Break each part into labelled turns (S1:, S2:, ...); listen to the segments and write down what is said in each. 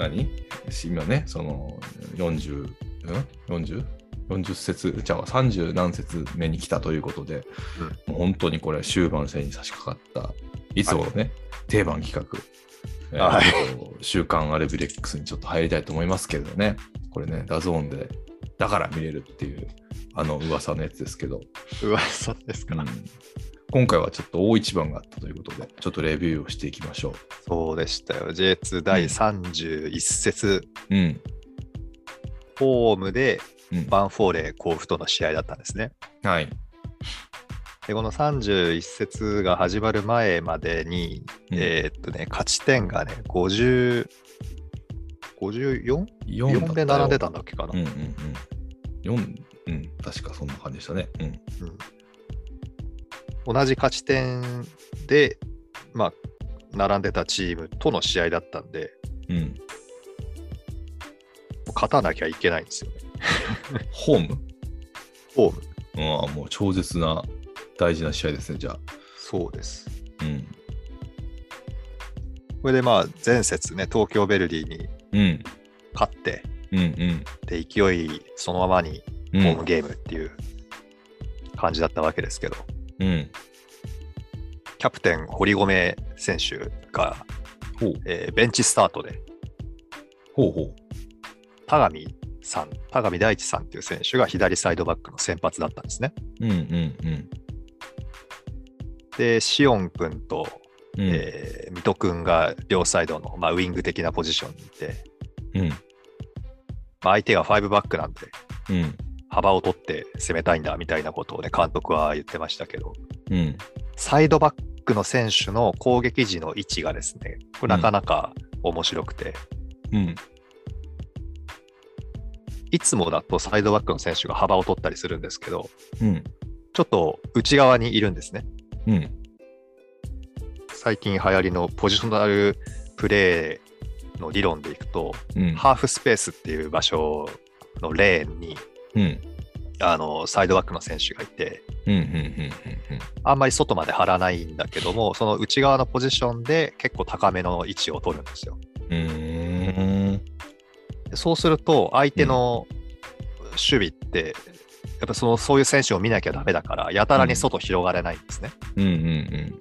S1: 何？今ね、その40、ん ?40? 40節、じゃあ30何節目に来たということで、もう本当にこれ終盤戦に差し掛かった、いつものね、定番企画、えー
S2: はい。
S1: 週刊アルビレックスにちょっと入りたいと思いますけれどね、これね、 DAZN で、だから見れるっていう、あの噂のやつですけど、
S2: 噂ですか？
S1: うん今回はちょっと大一番があったということで、ちょっとレビューをしていきましょ
S2: そうでしたよ。J2 第31節、
S1: う。うん。
S2: ホームで
S1: うん、
S2: バンフォーレ甲府との試合だったんですね。
S1: はい。
S2: で、この31節が始まる前までに、
S1: うん
S2: えーっとね、勝ち点がね、50、54?4
S1: 4
S2: で並んでたんだっけかな。
S1: うんうんうん。4、うん、確かそんな感じでしたね。うん。
S2: うん同じ勝ち点で、まあ、並んでたチームとの試合だったんで、
S1: うん。
S2: 勝たなきゃいけないんですよね。
S1: ホーム？
S2: ホーム。
S1: うん、あもう超絶な大事な試合ですね、じゃあ。
S2: そうです。
S1: うん。
S2: これでまあ、前節ね、東京ヴェルディに
S1: うん。
S2: 勝って、
S1: うんうん。
S2: で、勢いそのままに
S1: うん。
S2: ホームゲームっていう感じだったわけですけど、
S1: うん。
S2: キャプテン堀米選手が。えーベンチスタートで、
S1: ほうほう。
S2: 田上さん、田上大地さんっていう選手が左サイドバックの先発だったんですね。
S1: うんうんうん。
S2: で、シオン君と、
S1: うん。
S2: えー水戸君が両サイドの、まあ、ウイング的なポジションにいて、
S1: うん。
S2: まあ、相手が5バックなんで、
S1: うん。
S2: 幅を取って攻めたいんだみたいなことをね、監督は言ってましたけど、
S1: うん。
S2: サイドバックの選手の攻撃時の位置がですね、これなかなか面白くて、
S1: うん。
S2: いつもだとサイドバックの選手が幅を取ったりするんですけど、
S1: うん。
S2: ちょっと内側にいるんですね。
S1: うん。
S2: 最近流行りのポジショナルプレーの理論でいくと、
S1: うん。
S2: ハーフスペースっていう場所のレーンに
S1: うん。
S2: あのサイドバックの選手がいて、
S1: うん。うん。うん。
S2: あんまり外まで張らないんだけども、その内側のポジションで結構高めの位置を取るんですよ。
S1: うん。
S2: そうすると、相手の守備って、やっぱそのそういう選手を見なきゃダメだから、やたらに外広がれないんですね。
S1: うん。うん。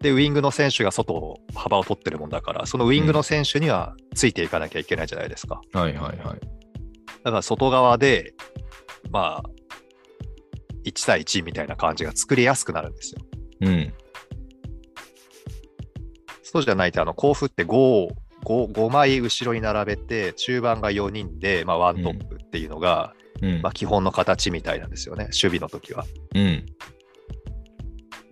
S2: で、ウイングの選手が外を幅を取ってるもんだから、そのウイングの選手にはついていかなきゃいけないじゃないですか。
S1: はいはいはい。
S2: だから外側で、まあ、1対1みたいな感じが作りやすくなるんですよ。
S1: うん。
S2: そうじゃないと、あの、甲府って5、5, 5枚後ろに並べて、中盤が4人で、まあ、ワントップっていうのが、
S1: うん
S2: まあ、基本の形みたいなんですよね、守備の時は。
S1: うん。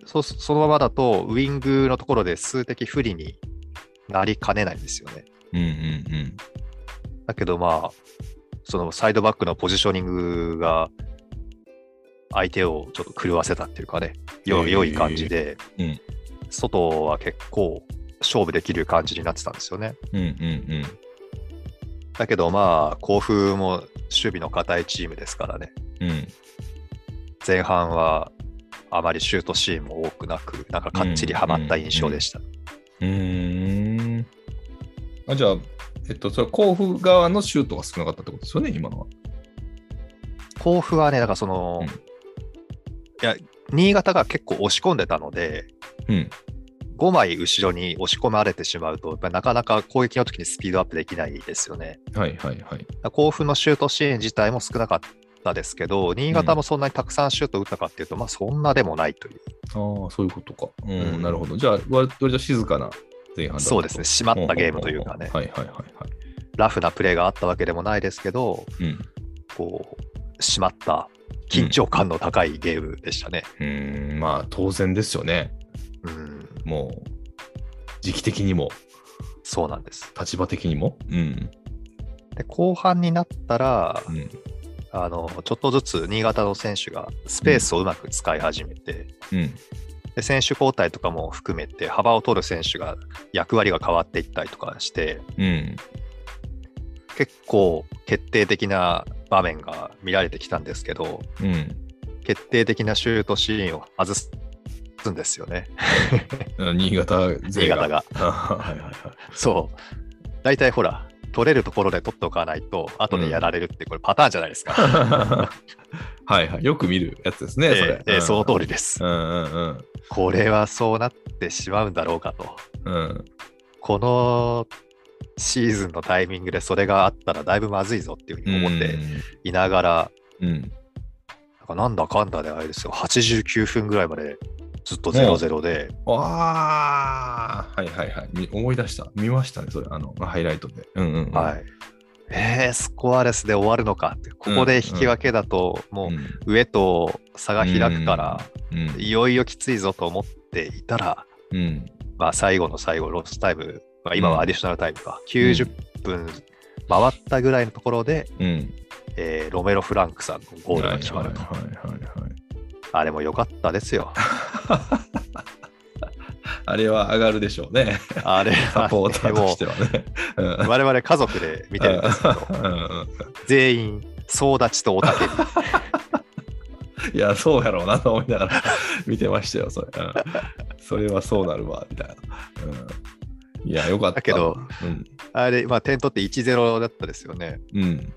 S2: そそのままだと、ウイングのところで数的不利になりかねないんですよね。
S1: うん。うん。
S2: だけど、まあ、そのサイドバックのポジショニングが、相手をちょっと狂わせたっていうかね、よ良い感じで、
S1: うん
S2: 外は結構勝負できる感じになってたんですよね。
S1: うん。うん。
S2: だけどまあ、甲府も守備の堅いチームですからね、
S1: うん。
S2: 前半はあまりシュートシーンも多くなく、なんかかっちりはまった印象でした。
S1: うーん。あ、じゃあ、えっと、それは甲府側のシュートが少なかったってことですよね、今のは。
S2: 甲府はね、だからその、
S1: うん
S2: いや、新潟が結構押し込んでたので、
S1: うん。
S2: 5枚後ろに押し込まれてしまうと、やっぱりなかなか攻撃の時にスピードアップできないですよね。
S1: はいはいはい。
S2: 甲府のシュートシーン自体も少なかったですけど、新潟もそんなにたくさんシュート打ったかっていうと、まあそんなでもないという。
S1: ああ、そういうことか。うん、
S2: うん
S1: なるほど。じゃあ、割割と静かな前半
S2: そうですね、締まったゲームというかね、
S1: はいはいはいはい。
S2: ラフなプレーがあったわけでもないですけど、
S1: うん。
S2: こう、締まった緊張感の高いゲームでしたね。
S1: うーん、まあ当然ですよね。
S2: うん、
S1: もう、時期的にも、
S2: そうなんです。
S1: 立場的にも。うん。
S2: で後半になったら、
S1: うん。
S2: あのちょっとずつ新潟の選手がスペースをうまく使い始めて、
S1: うん。
S2: で選手交代とかも含めて幅を取る選手が役割が変わっていったりとかして
S1: うん。
S2: 結構決定的な場面が見られてきたんですけど
S1: うん。
S2: 決定的なシュートシーンを外すんですよね
S1: あ新潟勢
S2: 新潟が。
S1: はいはいはい。
S2: そう大体ほら取れるところで取っておかないと、後でやられるって、これパターンじゃないですか。
S1: はいはい。よく見るやつですね、それ。
S2: ええええ
S1: うん
S2: その通りです。
S1: うんうんうん。
S2: これはそうなってしまうんだろうかと。
S1: うん。
S2: このシーズンのタイミングでそれがあったらだいぶまずいぞっていうふうに思っていながら、
S1: うん。
S2: なんかなんだかんだであれですよ、89分ぐらいまでずっと0-0で、
S1: わあ、はいはいはい。み思い出した。見ましたね、それ。あの、ハイライトで。うんうん、うん。
S2: はい。えー、スコアレスで終わるのかって、ここで引き分けだと、も
S1: うん。
S2: う上と差が開くから、
S1: うん。
S2: いよいよきついぞと思っていたら、
S1: うん。
S2: まあ、最後の最後、ロスタイム、まあ、今はアディショナルタイムか、
S1: ん
S2: 90分回ったぐらいのところで、
S1: うん。
S2: えーロメロ・フランクさんのゴールが決まると。あれも良かったですよ。
S1: あれは上がるでしょうね。
S2: あれは、
S1: サポーターと
S2: も
S1: してはね。
S2: 我々家族で見てるんですけど、全員、総立ちとおたけび。
S1: いや、そうやろうなと思いながら見てましたよ、それ。うんそれはそうなるわ、みたいな。うんいや、よかった。
S2: だけど、
S1: うん。
S2: あれ、まあ、点取って1-0だったですよね。
S1: うん。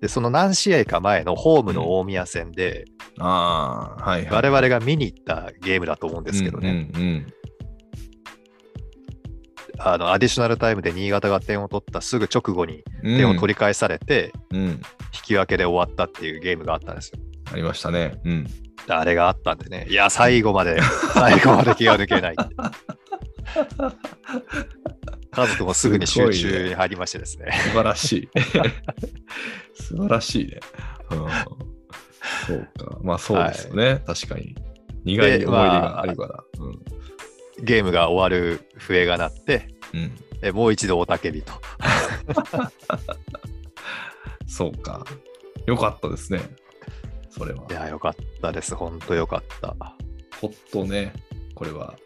S2: で、その何試合か前のホームの大宮戦で、
S1: ああ、はいはい。
S2: 我々が見に行ったゲームだと思うんですけどね、
S1: うんうん
S2: あのアディショナルタイムで新潟が点を取ったすぐ直後に
S1: うん。
S2: 点を取り返されて、
S1: うん。うん。
S2: 引き分けで終わったっていうゲームがあったんですよ。
S1: ありましたね。うん。
S2: あれがあったんでね、いや、最後まで、最後まで気が抜けない。家族もすぐに集中に入りましてですね。
S1: 素晴らしい。素晴らしいね。うん、そうか。まあそうですよね。確かに。苦い思い出があるから。
S2: ゲームが終わる笛が鳴って、
S1: うん。うん。
S2: えもう一度おたけびと。
S1: そうか。よかったですね。それは。
S2: いや、よかったです。本当よかった。
S1: ほっとね、これは